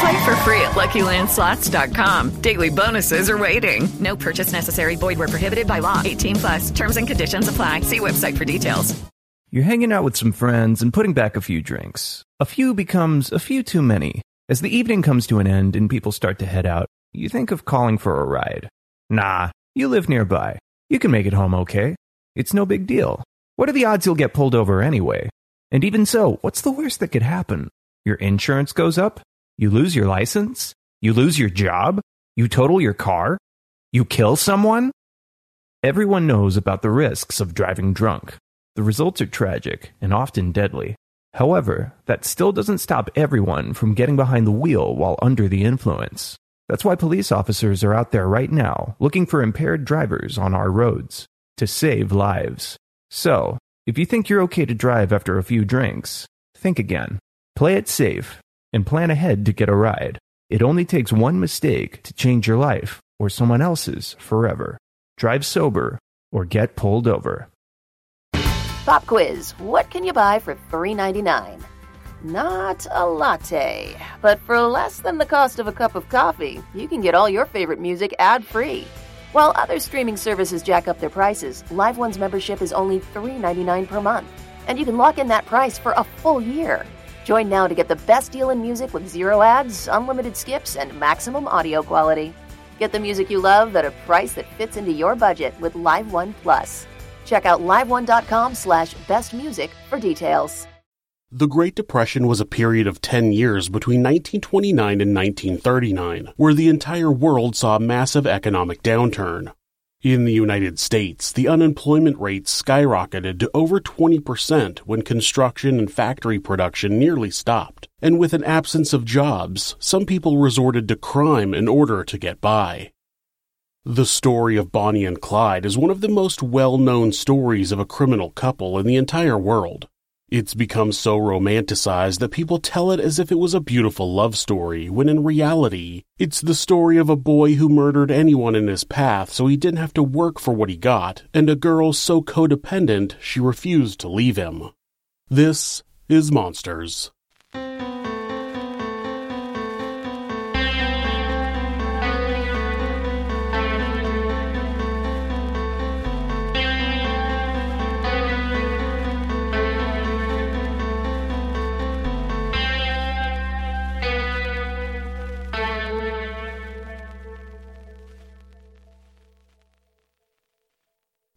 Play for free at LuckyLandSlots.com. Daily bonuses are waiting. No purchase necessary. Void where prohibited by law. 18 plus. Terms and conditions apply. See website for details. You're hanging out with some friends and putting back a few drinks. A few becomes a few too many. As the evening comes to an end and people start to head out, you think of calling for a ride. Nah, you live nearby. You can make it home okay. It's no big deal. What are the odds you'll get pulled over anyway? And even so, what's the worst that could happen? Your insurance goes up? You lose your license? You lose your job? You total your car? You kill someone? Everyone knows about the risks of driving drunk. The results are tragic and often deadly. However, that still doesn't stop everyone from getting behind the wheel while under the influence. That's why police officers are out there right now looking for impaired drivers on our roads to save lives. So, if you think you're okay to drive after a few drinks, think again. Play it safe and plan ahead to get a ride. It only takes one mistake to change your life or someone else's forever. Drive sober or get pulled over. Pop quiz What can you buy for $3.99? Not a latte, but for less than the cost of a cup of coffee, you can get all your favorite music ad free. While other streaming services jack up their prices, Live One's membership is only $3.99 per month, and you can lock in that price for a full year. Join now to get the best deal in music with zero ads, unlimited skips, and maximum audio quality. Get the music you love at a price that fits into your budget with Live One Plus. Check out liveone.com slash bestmusic for details. The Great Depression was a period of 10 years between 1929 and 1939, where the entire world saw a massive economic downturn. In the United States, the unemployment rate skyrocketed to over 20% when construction and factory production nearly stopped. And with an absence of jobs, some people resorted to crime in order to get by. The story of Bonnie and Clyde is one of the most well known stories of a criminal couple in the entire world. It's become so romanticized that people tell it as if it was a beautiful love story, when in reality, it's the story of a boy who murdered anyone in his path so he didn't have to work for what he got, and a girl so codependent she refused to leave him. This is Monsters.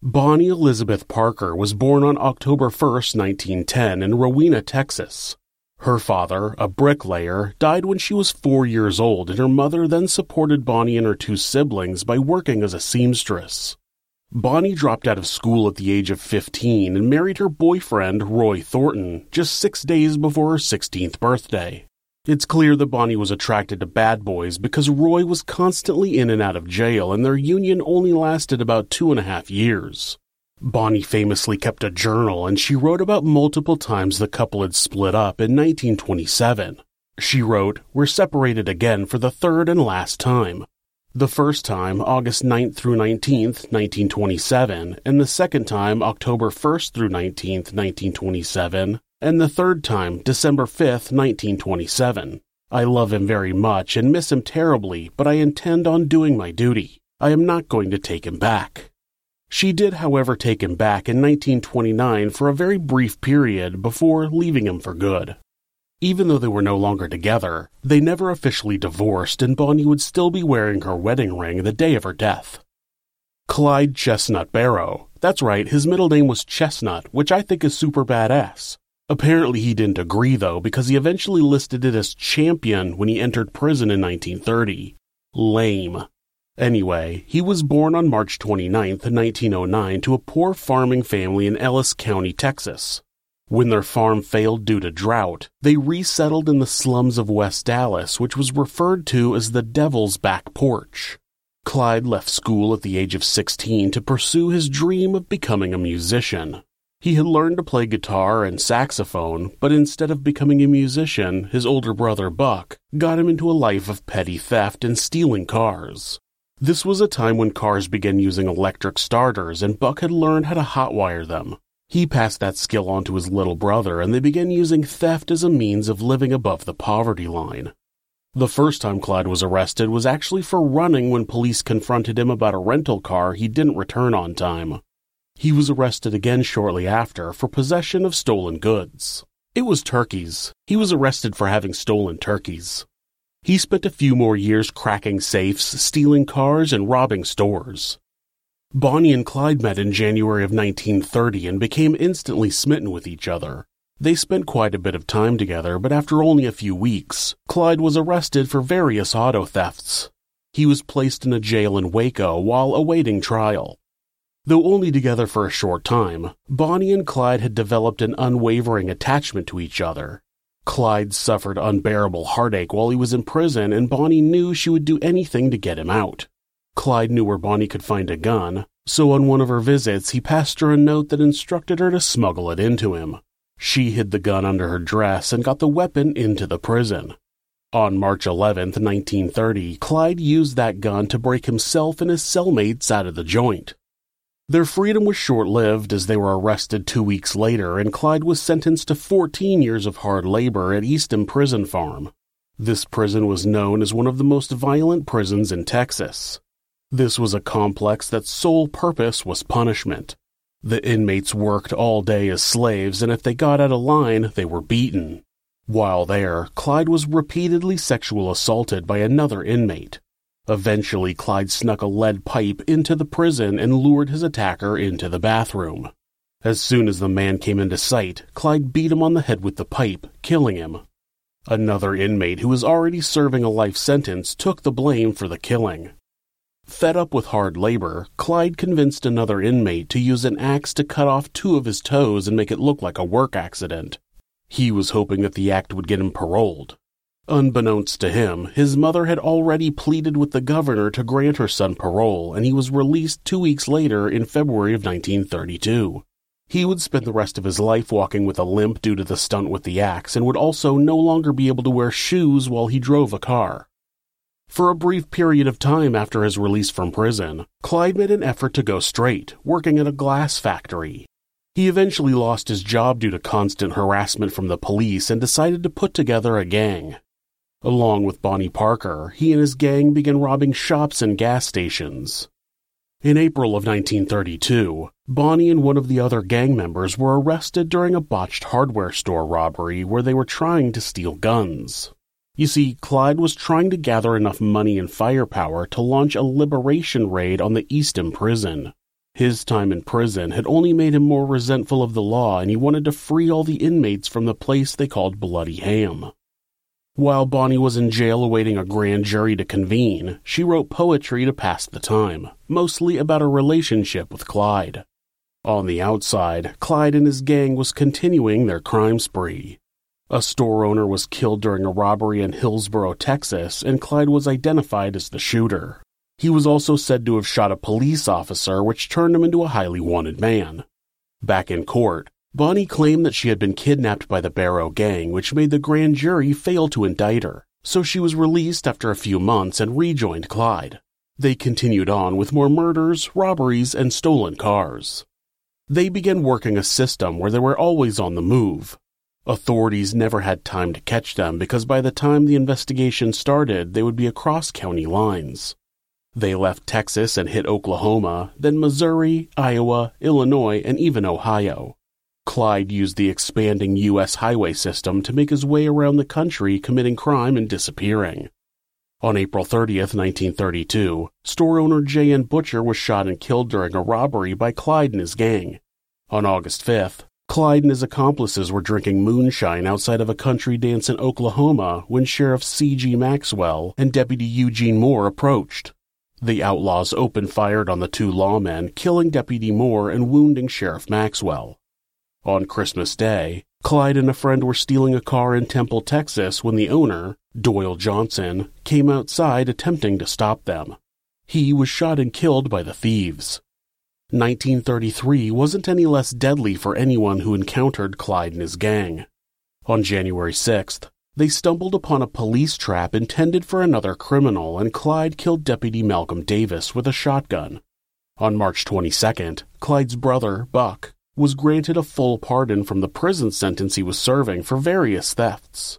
Bonnie Elizabeth Parker was born on October 1, 1910, in Rowena, Texas. Her father, a bricklayer, died when she was four years old, and her mother then supported Bonnie and her two siblings by working as a seamstress. Bonnie dropped out of school at the age of 15 and married her boyfriend, Roy Thornton, just six days before her 16th birthday. It's clear that Bonnie was attracted to bad boys because Roy was constantly in and out of jail and their union only lasted about two and a half years. Bonnie famously kept a journal and she wrote about multiple times the couple had split up in 1927. She wrote, We're separated again for the third and last time. The first time, August 9th through 19th, 1927, and the second time, October 1st through 19th, 1927, and the third time, December 5th, 1927. I love him very much and miss him terribly, but I intend on doing my duty. I am not going to take him back. She did, however, take him back in 1929 for a very brief period before leaving him for good. Even though they were no longer together, they never officially divorced, and Bonnie would still be wearing her wedding ring the day of her death. Clyde Chestnut Barrow, That's right, his middle name was Chestnut, which I think is super badass. Apparently, he didn't agree though, because he eventually listed it as Champion when he entered prison in 1930. Lame. Anyway, he was born on March 29, 1909, to a poor farming family in Ellis County, Texas. When their farm failed due to drought, they resettled in the slums of West Dallas, which was referred to as the Devil's Back Porch. Clyde left school at the age of 16 to pursue his dream of becoming a musician. He had learned to play guitar and saxophone, but instead of becoming a musician, his older brother Buck got him into a life of petty theft and stealing cars. This was a time when cars began using electric starters, and Buck had learned how to hotwire them. He passed that skill on to his little brother, and they began using theft as a means of living above the poverty line. The first time Clyde was arrested was actually for running when police confronted him about a rental car he didn't return on time. He was arrested again shortly after for possession of stolen goods. It was turkeys. He was arrested for having stolen turkeys. He spent a few more years cracking safes, stealing cars, and robbing stores. Bonnie and Clyde met in January of 1930 and became instantly smitten with each other. They spent quite a bit of time together, but after only a few weeks, Clyde was arrested for various auto thefts. He was placed in a jail in Waco while awaiting trial. Though only together for a short time, Bonnie and Clyde had developed an unwavering attachment to each other. Clyde suffered unbearable heartache while he was in prison, and Bonnie knew she would do anything to get him out. Clyde knew where Bonnie could find a gun, so on one of her visits, he passed her a note that instructed her to smuggle it into him. She hid the gun under her dress and got the weapon into the prison. On March 11, 1930, Clyde used that gun to break himself and his cellmates out of the joint. Their freedom was short lived as they were arrested two weeks later, and Clyde was sentenced to 14 years of hard labor at Eastham Prison Farm. This prison was known as one of the most violent prisons in Texas. This was a complex that sole purpose was punishment. The inmates worked all day as slaves, and if they got out of line, they were beaten. While there, Clyde was repeatedly sexual assaulted by another inmate. Eventually, Clyde snuck a lead pipe into the prison and lured his attacker into the bathroom. As soon as the man came into sight, Clyde beat him on the head with the pipe, killing him. Another inmate who was already serving a life sentence took the blame for the killing. Fed up with hard labor, Clyde convinced another inmate to use an axe to cut off two of his toes and make it look like a work accident. He was hoping that the act would get him paroled. Unbeknownst to him, his mother had already pleaded with the governor to grant her son parole, and he was released two weeks later in February of 1932. He would spend the rest of his life walking with a limp due to the stunt with the axe and would also no longer be able to wear shoes while he drove a car. For a brief period of time after his release from prison, Clyde made an effort to go straight, working at a glass factory. He eventually lost his job due to constant harassment from the police and decided to put together a gang. Along with Bonnie Parker, he and his gang began robbing shops and gas stations. In April of 1932, Bonnie and one of the other gang members were arrested during a botched hardware store robbery where they were trying to steal guns. You see, Clyde was trying to gather enough money and firepower to launch a liberation raid on the Eastham prison. His time in prison had only made him more resentful of the law, and he wanted to free all the inmates from the place they called Bloody Ham. While Bonnie was in jail awaiting a grand jury to convene, she wrote poetry to pass the time, mostly about her relationship with Clyde. On the outside, Clyde and his gang was continuing their crime spree. A store owner was killed during a robbery in Hillsboro, Texas, and Clyde was identified as the shooter. He was also said to have shot a police officer, which turned him into a highly wanted man. Back in court, Bonnie claimed that she had been kidnapped by the Barrow Gang, which made the grand jury fail to indict her, so she was released after a few months and rejoined Clyde. They continued on with more murders, robberies, and stolen cars. They began working a system where they were always on the move. Authorities never had time to catch them because by the time the investigation started, they would be across county lines. They left Texas and hit Oklahoma, then Missouri, Iowa, Illinois, and even Ohio. Clyde used the expanding U.S. highway system to make his way around the country committing crime and disappearing. On April 30th, 1932, store owner J.N. Bucher was shot and killed during a robbery by Clyde and his gang. On August 5th, Clyde and his accomplices were drinking moonshine outside of a country dance in Oklahoma when Sheriff C.G. Maxwell and Deputy Eugene Moore approached. The outlaws opened fire on the two lawmen, killing Deputy Moore and wounding Sheriff Maxwell. On Christmas Day, Clyde and a friend were stealing a car in Temple, Texas when the owner, Doyle Johnson, came outside attempting to stop them. He was shot and killed by the thieves. 1933 wasn't any less deadly for anyone who encountered Clyde and his gang. On January 6th, they stumbled upon a police trap intended for another criminal, and Clyde killed Deputy Malcolm Davis with a shotgun. On March 22nd, Clyde's brother, Buck, was granted a full pardon from the prison sentence he was serving for various thefts.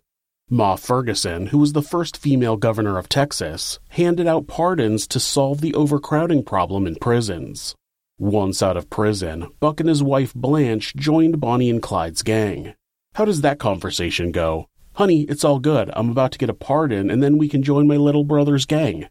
Ma Ferguson, who was the first female governor of Texas, handed out pardons to solve the overcrowding problem in prisons. Once out of prison, Buck and his wife Blanche joined Bonnie and Clyde's gang. How does that conversation go? Honey, it's all good. I'm about to get a pardon and then we can join my little brother's gang.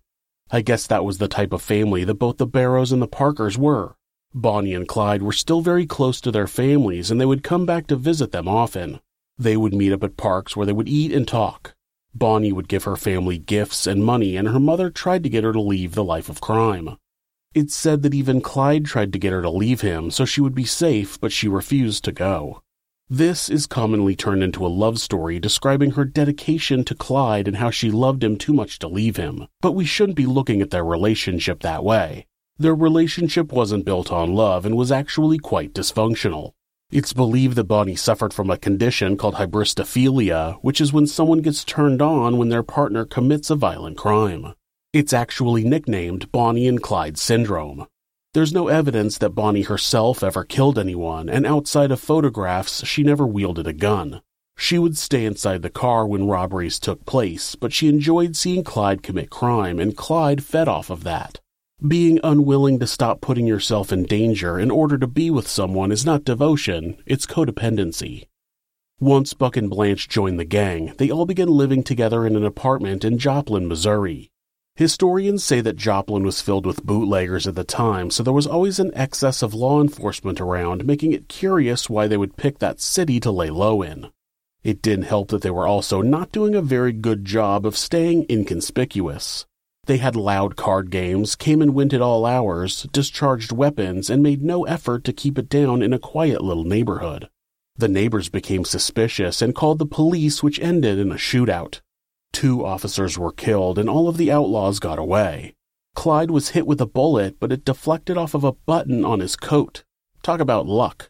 I guess that was the type of family that both the Barrows and the Parkers were. Bonnie and Clyde were still very close to their families and they would come back to visit them often. They would meet up at parks where they would eat and talk. Bonnie would give her family gifts and money, and her mother tried to get her to leave the life of crime. It's said that even Clyde tried to get her to leave him so she would be safe, but she refused to go. This is commonly turned into a love story describing her dedication to Clyde and how she loved him too much to leave him, but we shouldn't be looking at their relationship that way. Their relationship wasn't built on love and was actually quite dysfunctional. It's believed that Bonnie suffered from a condition called hybristophilia, which is when someone gets turned on when their partner commits a violent crime. It's actually nicknamed Bonnie and Clyde syndrome. There's no evidence that Bonnie herself ever killed anyone, and outside of photographs, she never wielded a gun. She would stay inside the car when robberies took place, but she enjoyed seeing Clyde commit crime, and Clyde fed off of that. Being unwilling to stop putting yourself in danger in order to be with someone is not devotion, it's codependency. Once Buck and Blanche joined the gang, they all began living together in an apartment in Joplin, Missouri. Historians say that Joplin was filled with bootleggers at the time, so there was always an excess of law enforcement around, making it curious why they would pick that city to lay low in. It didn't help that they were also not doing a very good job of staying inconspicuous. They had loud card games, came and went at all hours, discharged weapons, and made no effort to keep it down in a quiet little neighborhood. The neighbors became suspicious and called the police, which ended in a shootout. Two officers were killed and all of the outlaws got away. Clyde was hit with a bullet, but it deflected off of a button on his coat. Talk about luck.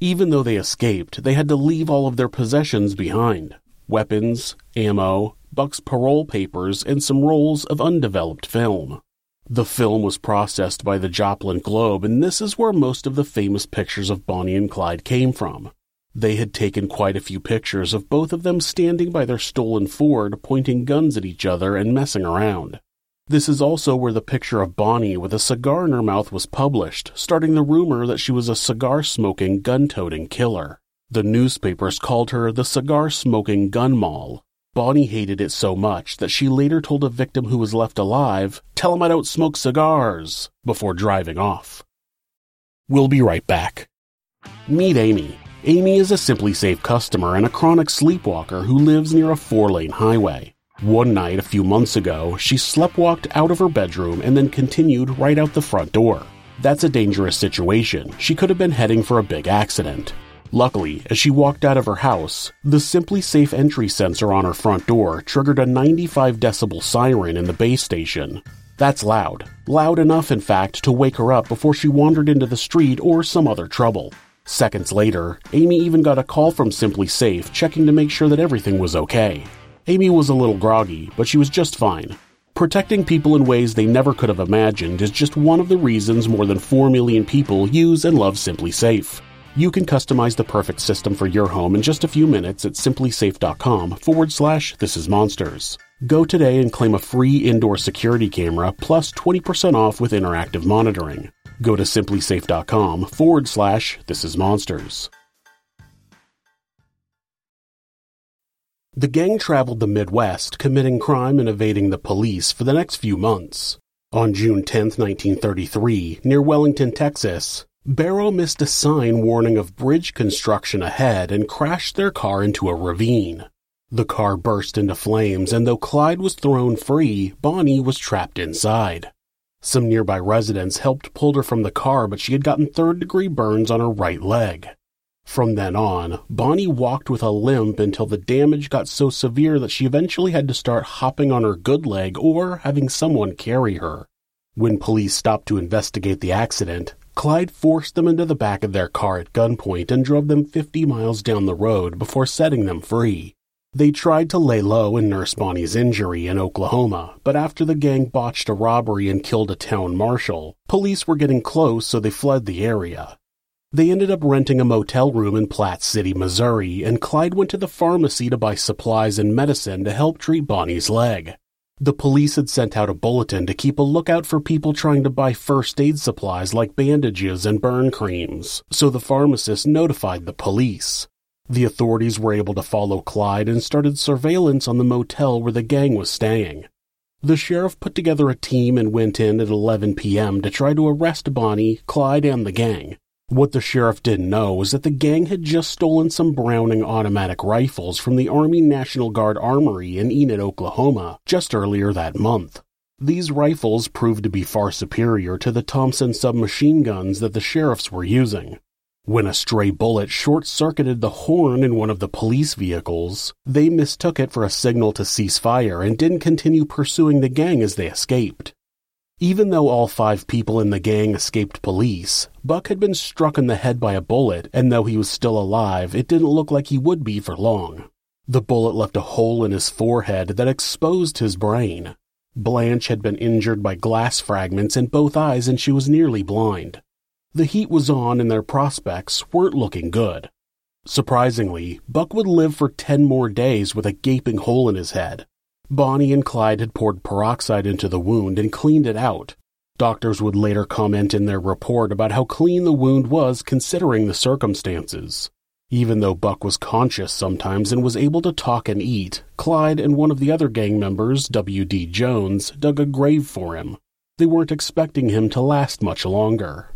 Even though they escaped, they had to leave all of their possessions behind weapons, ammo, Buck's parole papers, and some rolls of undeveloped film. The film was processed by the Joplin Globe, and this is where most of the famous pictures of Bonnie and Clyde came from. They had taken quite a few pictures of both of them standing by their stolen Ford, pointing guns at each other and messing around. This is also where the picture of Bonnie with a cigar in her mouth was published, starting the rumor that she was a cigar smoking, gun toting killer. The newspapers called her the cigar smoking gun moll. Bonnie hated it so much that she later told a victim who was left alive, Tell him I don't smoke cigars, before driving off. We'll be right back. Meet Amy. Amy is a SimpliSafe customer and a chronic sleepwalker who lives near a four lane highway. One night a few months ago, she sleptwalked out of her bedroom and then continued right out the front door. That's a dangerous situation. She could have been heading for a big accident. Luckily, as she walked out of her house, the SimpliSafe entry sensor on her front door triggered a 95 decibel siren in the base station. That's loud. Loud enough, in fact, to wake her up before she wandered into the street or some other trouble. Seconds later, Amy even got a call from SimpliSafe checking to make sure that everything was okay. Amy was a little groggy, but she was just fine. Protecting people in ways they never could have imagined is just one of the reasons more than 4 million people use and love SimpliSafe. You can customize the perfect system for your home in just a few minutes at simplisafe.com forward slash this is monsters. Go today and claim a free indoor security camera plus 20% off with interactive monitoring. Go to simplisafe.com forward slash this is monsters. The gang traveled the Midwest, committing crime and evading the police for the next few months. On June 10, 1933, near Wellington, Texas, Barrow missed a sign warning of bridge construction ahead and crashed their car into a ravine. The car burst into flames, and though Clyde was thrown free, Bonnie was trapped inside. Some nearby residents helped pull her from the car, but she had gotten third degree burns on her right leg. From then on, Bonnie walked with a limp until the damage got so severe that she eventually had to start hopping on her good leg or having someone carry her. When police stopped to investigate the accident, Clyde forced them into the back of their car at gunpoint and drove them 50 miles down the road before setting them free. They tried to lay low and nurse Bonnie's injury in Oklahoma, but after the gang botched a robbery and killed a town marshal, police were getting close so they fled the area. They ended up renting a motel room in Platte City, Missouri, and Clyde went to the pharmacy to buy supplies and medicine to help treat Bonnie's leg. The police had sent out a bulletin to keep a lookout for people trying to buy first aid supplies like bandages and burn creams, so the pharmacist notified the police. The authorities were able to follow Clyde and started surveillance on the motel where the gang was staying. The sheriff put together a team and went in at 11 p.m. to try to arrest Bonnie, Clyde, and the gang. What the sheriff didn't know was that the gang had just stolen some Browning automatic rifles from the Army National Guard Armory in Enid, Oklahoma, just earlier that month. These rifles proved to be far superior to the Thompson submachine guns that the sheriffs were using. When a stray bullet short circuited the horn in one of the police vehicles, they mistook it for a signal to cease fire and didn't continue pursuing the gang as they escaped. Even though all five people in the gang escaped police, Buck had been struck in the head by a bullet, and though he was still alive, it didn't look like he would be for long. The bullet left a hole in his forehead that exposed his brain. Blanche had been injured by glass fragments in both eyes and she was nearly blind. The heat was on and their prospects weren't looking good. Surprisingly, Buck would live for ten more days with a gaping hole in his head. Bonnie and Clyde had poured peroxide into the wound and cleaned it out. Doctors would later comment in their report about how clean the wound was considering the circumstances. Even though Buck was conscious sometimes and was able to talk and eat, Clyde and one of the other gang members, W.D. Jones, dug a grave for him. They weren't expecting him to last much longer.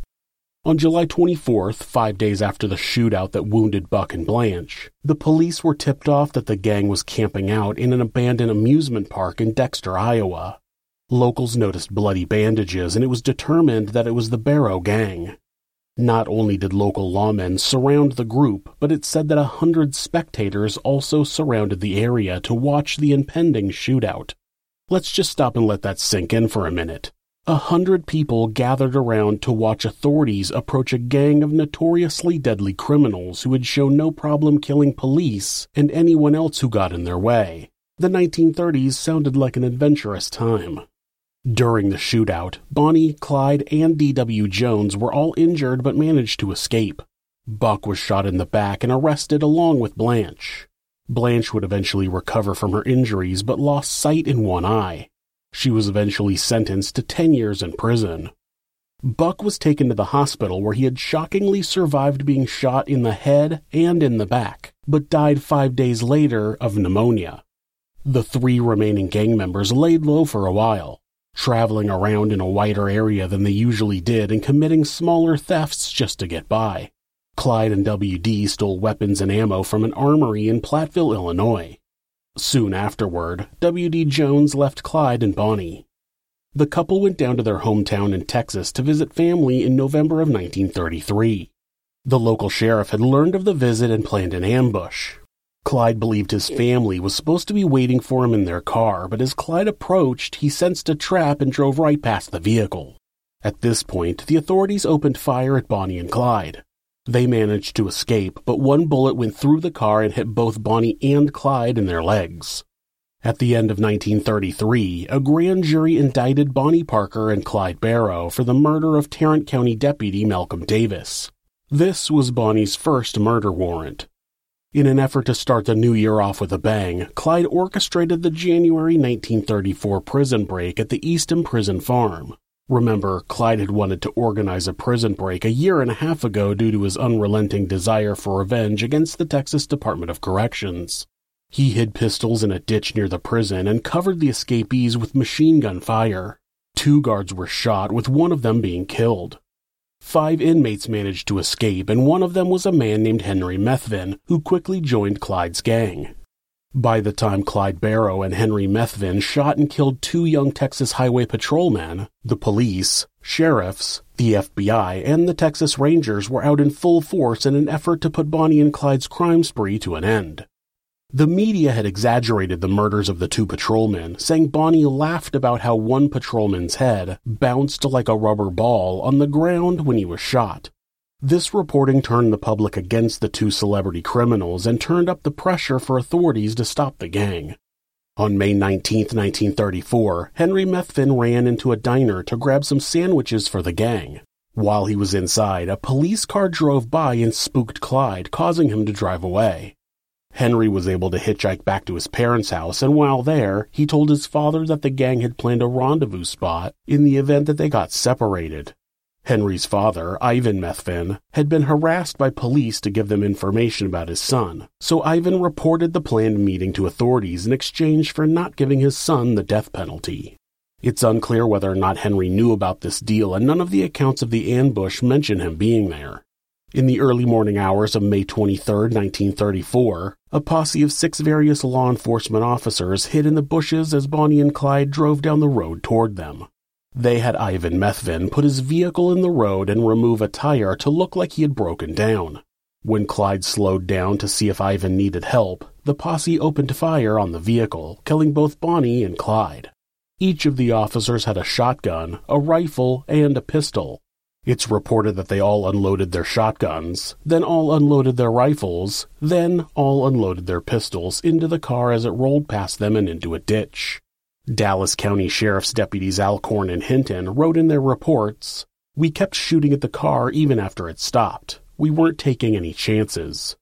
On July 24th, five days after the shootout that wounded Buck and Blanche, the police were tipped off that the gang was camping out in an abandoned amusement park in Dexter, Iowa. Locals noticed bloody bandages and it was determined that it was the Barrow gang. Not only did local lawmen surround the group, but it said that a hundred spectators also surrounded the area to watch the impending shootout. Let's just stop and let that sink in for a minute. A hundred people gathered around to watch authorities approach a gang of notoriously deadly criminals who had shown no problem killing police and anyone else who got in their way. The 1930s sounded like an adventurous time. During the shootout, Bonnie, Clyde, and D.W. Jones were all injured but managed to escape. Buck was shot in the back and arrested along with Blanche. Blanche would eventually recover from her injuries but lost sight in one eye. She was eventually sentenced to 10 years in prison. Buck was taken to the hospital where he had shockingly survived being shot in the head and in the back, but died five days later of pneumonia. The three remaining gang members laid low for a while, traveling around in a wider area than they usually did and committing smaller thefts just to get by. Clyde and WD stole weapons and ammo from an armory in Platteville, Illinois. Soon afterward, W.D. Jones left Clyde and Bonnie. The couple went down to their hometown in Texas to visit family in November of 1933. The local sheriff had learned of the visit and planned an ambush. Clyde believed his family was supposed to be waiting for him in their car, but as Clyde approached, he sensed a trap and drove right past the vehicle. At this point, the authorities opened fire at Bonnie and Clyde. They managed to escape, but one bullet went through the car and hit both Bonnie and Clyde in their legs. At the end of 1933, a grand jury indicted Bonnie Parker and Clyde Barrow for the murder of Tarrant County Deputy Malcolm Davis. This was Bonnie's first murder warrant. In an effort to start the new year off with a bang, Clyde orchestrated the January 1934 prison break at the Eastham Prison Farm. Remember, Clyde had wanted to organize a prison break a year and a half ago due to his unrelenting desire for revenge against the Texas Department of Corrections. He hid pistols in a ditch near the prison and covered the escapees with machine gun fire. Two guards were shot, with one of them being killed. Five inmates managed to escape, and one of them was a man named Henry Methvin, who quickly joined Clyde's gang. By the time Clyde Barrow and Henry Methvin shot and killed two young Texas Highway patrolmen, the police, sheriffs, the FBI, and the Texas Rangers were out in full force in an effort to put Bonnie and Clyde's crime spree to an end. The media had exaggerated the murders of the two patrolmen, saying Bonnie laughed about how one patrolman's head bounced like a rubber ball on the ground when he was shot. This reporting turned the public against the two celebrity criminals and turned up the pressure for authorities to stop the gang. On May 19, 1934, Henry Methvin ran into a diner to grab some sandwiches for the gang. While he was inside, a police car drove by and spooked Clyde, causing him to drive away. Henry was able to hitchhike back to his parents' house, and while there, he told his father that the gang had planned a rendezvous spot in the event that they got separated. Henry's father, Ivan Methvin, had been harassed by police to give them information about his son, so Ivan reported the planned meeting to authorities in exchange for not giving his son the death penalty. It's unclear whether or not Henry knew about this deal, and none of the accounts of the ambush mention him being there. In the early morning hours of May 23, 1934, a posse of six various law enforcement officers hid in the bushes as Bonnie and Clyde drove down the road toward them. They had Ivan Methvin put his vehicle in the road and remove a tire to look like he had broken down. When Clyde slowed down to see if Ivan needed help, the posse opened fire on the vehicle, killing both Bonnie and Clyde. Each of the officers had a shotgun, a rifle, and a pistol, it's reported that they all unloaded their shotguns, then all unloaded their rifles, then all unloaded their pistols into the car as it rolled past them and into a ditch. Dallas County Sheriff's deputies Alcorn and Hinton wrote in their reports, We kept shooting at the car even after it stopped. We weren't taking any chances.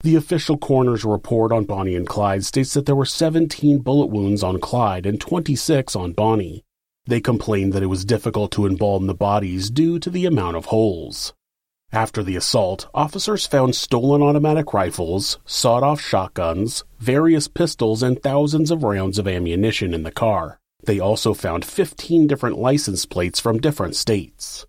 The official coroner's report on Bonnie and Clyde states that there were 17 bullet wounds on Clyde and 26 on Bonnie. They complained that it was difficult to embalm the bodies due to the amount of holes. After the assault, officers found stolen automatic rifles, sawed off shotguns, various pistols, and thousands of rounds of ammunition in the car. They also found 15 different license plates from different states.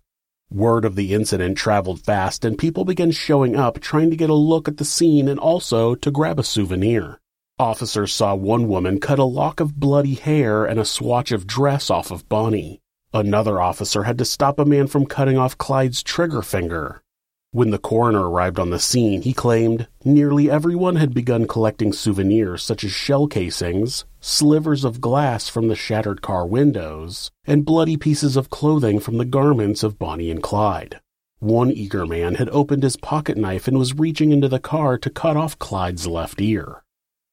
Word of the incident traveled fast, and people began showing up trying to get a look at the scene and also to grab a souvenir. Officers saw one woman cut a lock of bloody hair and a swatch of dress off of Bonnie. Another officer had to stop a man from cutting off Clyde's trigger finger. When the coroner arrived on the scene, he claimed nearly everyone had begun collecting souvenirs such as shell casings, slivers of glass from the shattered car windows, and bloody pieces of clothing from the garments of Bonnie and Clyde. One eager man had opened his pocket knife and was reaching into the car to cut off Clyde's left ear.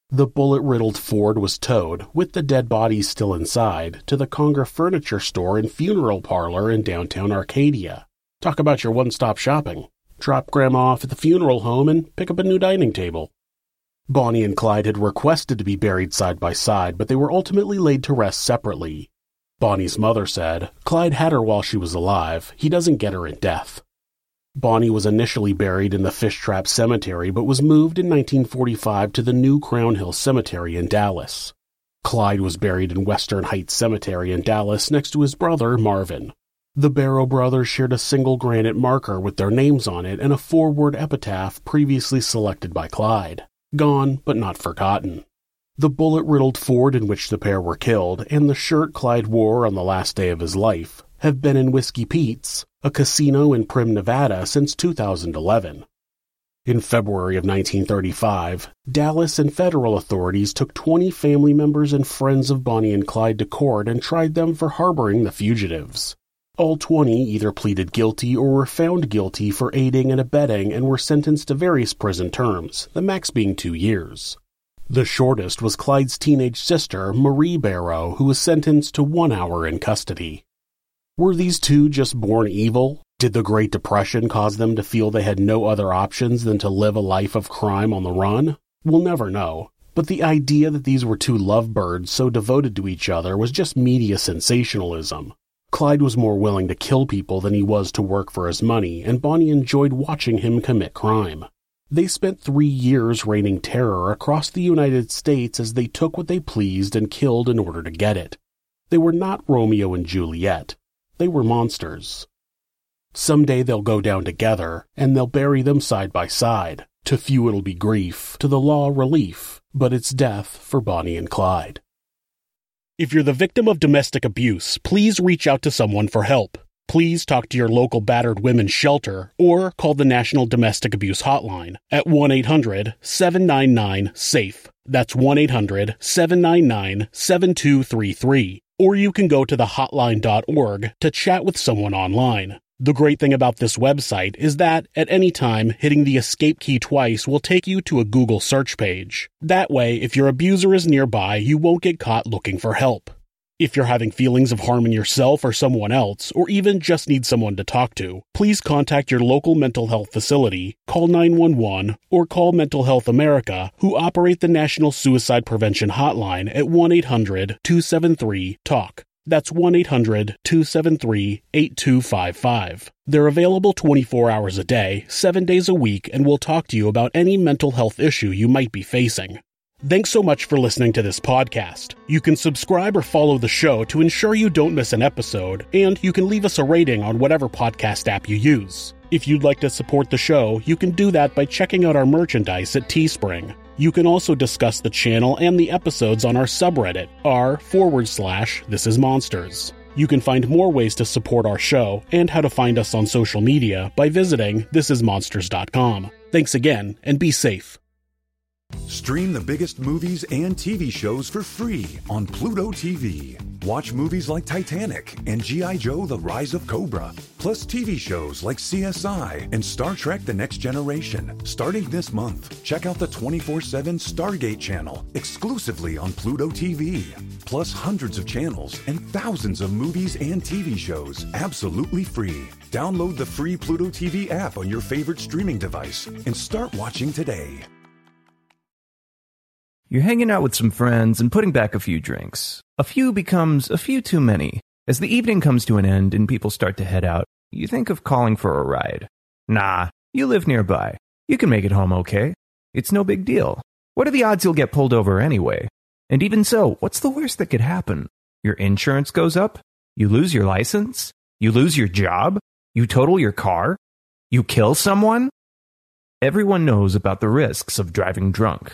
The bullet riddled Ford was towed, with the dead bodies still inside, to the Conger Furniture Store and Funeral Parlor in downtown Arcadia. Talk about your one stop shopping. Drop Grandma off at the funeral home and pick up a new dining table. Bonnie and Clyde had requested to be buried side by side, but they were ultimately laid to rest separately. Bonnie's mother said, Clyde had her while she was alive. He doesn't get her in death. Bonnie was initially buried in the Fish Trap Cemetery but was moved in 1945 to the new Crown Hill Cemetery in Dallas. Clyde was buried in Western Heights Cemetery in Dallas next to his brother Marvin. The Barrow brothers shared a single granite marker with their names on it and a four-word epitaph previously selected by Clyde. Gone, but not forgotten. The bullet-riddled Ford in which the pair were killed, and the shirt Clyde wore on the last day of his life, have been in Whiskey Pete's, a casino in Primm, Nevada since 2011. In February of 1935, Dallas and federal authorities took 20 family members and friends of Bonnie and Clyde to court and tried them for harboring the fugitives. All 20 either pleaded guilty or were found guilty for aiding and abetting and were sentenced to various prison terms, the max being two years. The shortest was Clyde's teenage sister, Marie Barrow, who was sentenced to one hour in custody. Were these two just born evil? Did the Great Depression cause them to feel they had no other options than to live a life of crime on the run? We'll never know. But the idea that these were two lovebirds so devoted to each other was just media sensationalism. Clyde was more willing to kill people than he was to work for his money, and Bonnie enjoyed watching him commit crime. They spent three years reigning terror across the United States as they took what they pleased and killed in order to get it. They were not Romeo and Juliet. They were monsters. Someday they'll go down together, and they'll bury them side by side. To few it'll be grief, to the law relief, but it's death for Bonnie and Clyde. If you're the victim of domestic abuse, please reach out to someone for help. Please talk to your local battered women's shelter or call the National Domestic Abuse Hotline at 1 800 799 SAFE. That's 1 800 799 7233. Or you can go to the hotline.org to chat with someone online. The great thing about this website is that at any time, hitting the escape key twice will take you to a Google search page. That way, if your abuser is nearby, you won't get caught looking for help. If you're having feelings of harming yourself or someone else, or even just need someone to talk to, please contact your local mental health facility, call 911, or call Mental Health America, who operate the National Suicide Prevention Hotline at 1 800 273 TALK. That's 1 800 273 8255. They're available 24 hours a day, 7 days a week, and will talk to you about any mental health issue you might be facing. Thanks so much for listening to this podcast. You can subscribe or follow the show to ensure you don't miss an episode, and you can leave us a rating on whatever podcast app you use. If you'd like to support the show, you can do that by checking out our merchandise at Teespring. You can also discuss the channel and the episodes on our subreddit, r forward slash this is monsters. You can find more ways to support our show and how to find us on social media by visiting thisismonsters.com. Thanks again, and be safe. Stream the biggest movies and TV shows for free on Pluto TV. Watch movies like Titanic and G.I. Joe The Rise of Cobra, plus TV shows like CSI and Star Trek The Next Generation. Starting this month, check out the 24 7 Stargate channel exclusively on Pluto TV. Plus hundreds of channels and thousands of movies and TV shows absolutely free. Download the free Pluto TV app on your favorite streaming device and start watching today. You're hanging out with some friends and putting back a few drinks. A few becomes a few too many. As the evening comes to an end and people start to head out, you think of calling for a ride. Nah, you live nearby. You can make it home okay. It's no big deal. What are the odds you'll get pulled over anyway? And even so, what's the worst that could happen? Your insurance goes up? You lose your license? You lose your job? You total your car? You kill someone? Everyone knows about the risks of driving drunk.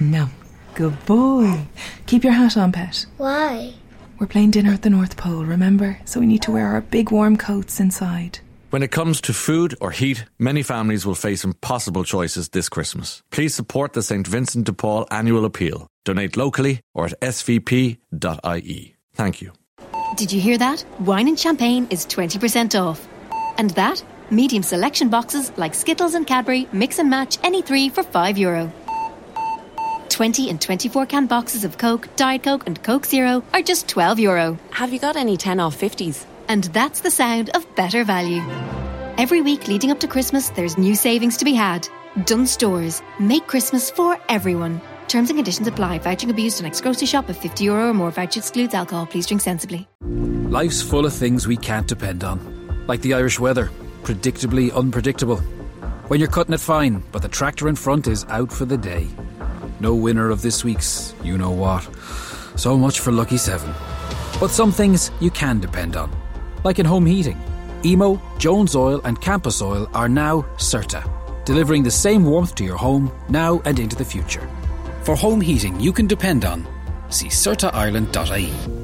No. Good boy. Keep your hat on, pet. Why? We're playing dinner at the North Pole, remember? So we need to wear our big warm coats inside. When it comes to food or heat, many families will face impossible choices this Christmas. Please support the St. Vincent de Paul annual appeal. Donate locally or at svp.ie. Thank you. Did you hear that? Wine and champagne is 20% off. And that? Medium selection boxes like Skittles and Cadbury mix and match any three for €5. Euro. 20 and 24 can boxes of Coke, Diet Coke, and Coke Zero are just 12 euro. Have you got any 10 off 50s? And that's the sound of better value. Every week leading up to Christmas, there's new savings to be had. Dunnes Stores. Make Christmas for everyone. Terms and conditions apply. Vouching abused on ex grocery shop of 50 euro or more. Voucher excludes alcohol. Please drink sensibly. Life's full of things we can't depend on. Like the Irish weather. Predictably unpredictable. When you're cutting it fine, but the tractor in front is out for the day. No winner of this week's you know what. So much for Lucky 7. But some things you can depend on. Like in home heating. Emo, Jones Oil, and Campus Oil are now CERTA, delivering the same warmth to your home now and into the future. For home heating you can depend on, see CERTAIreland.ie.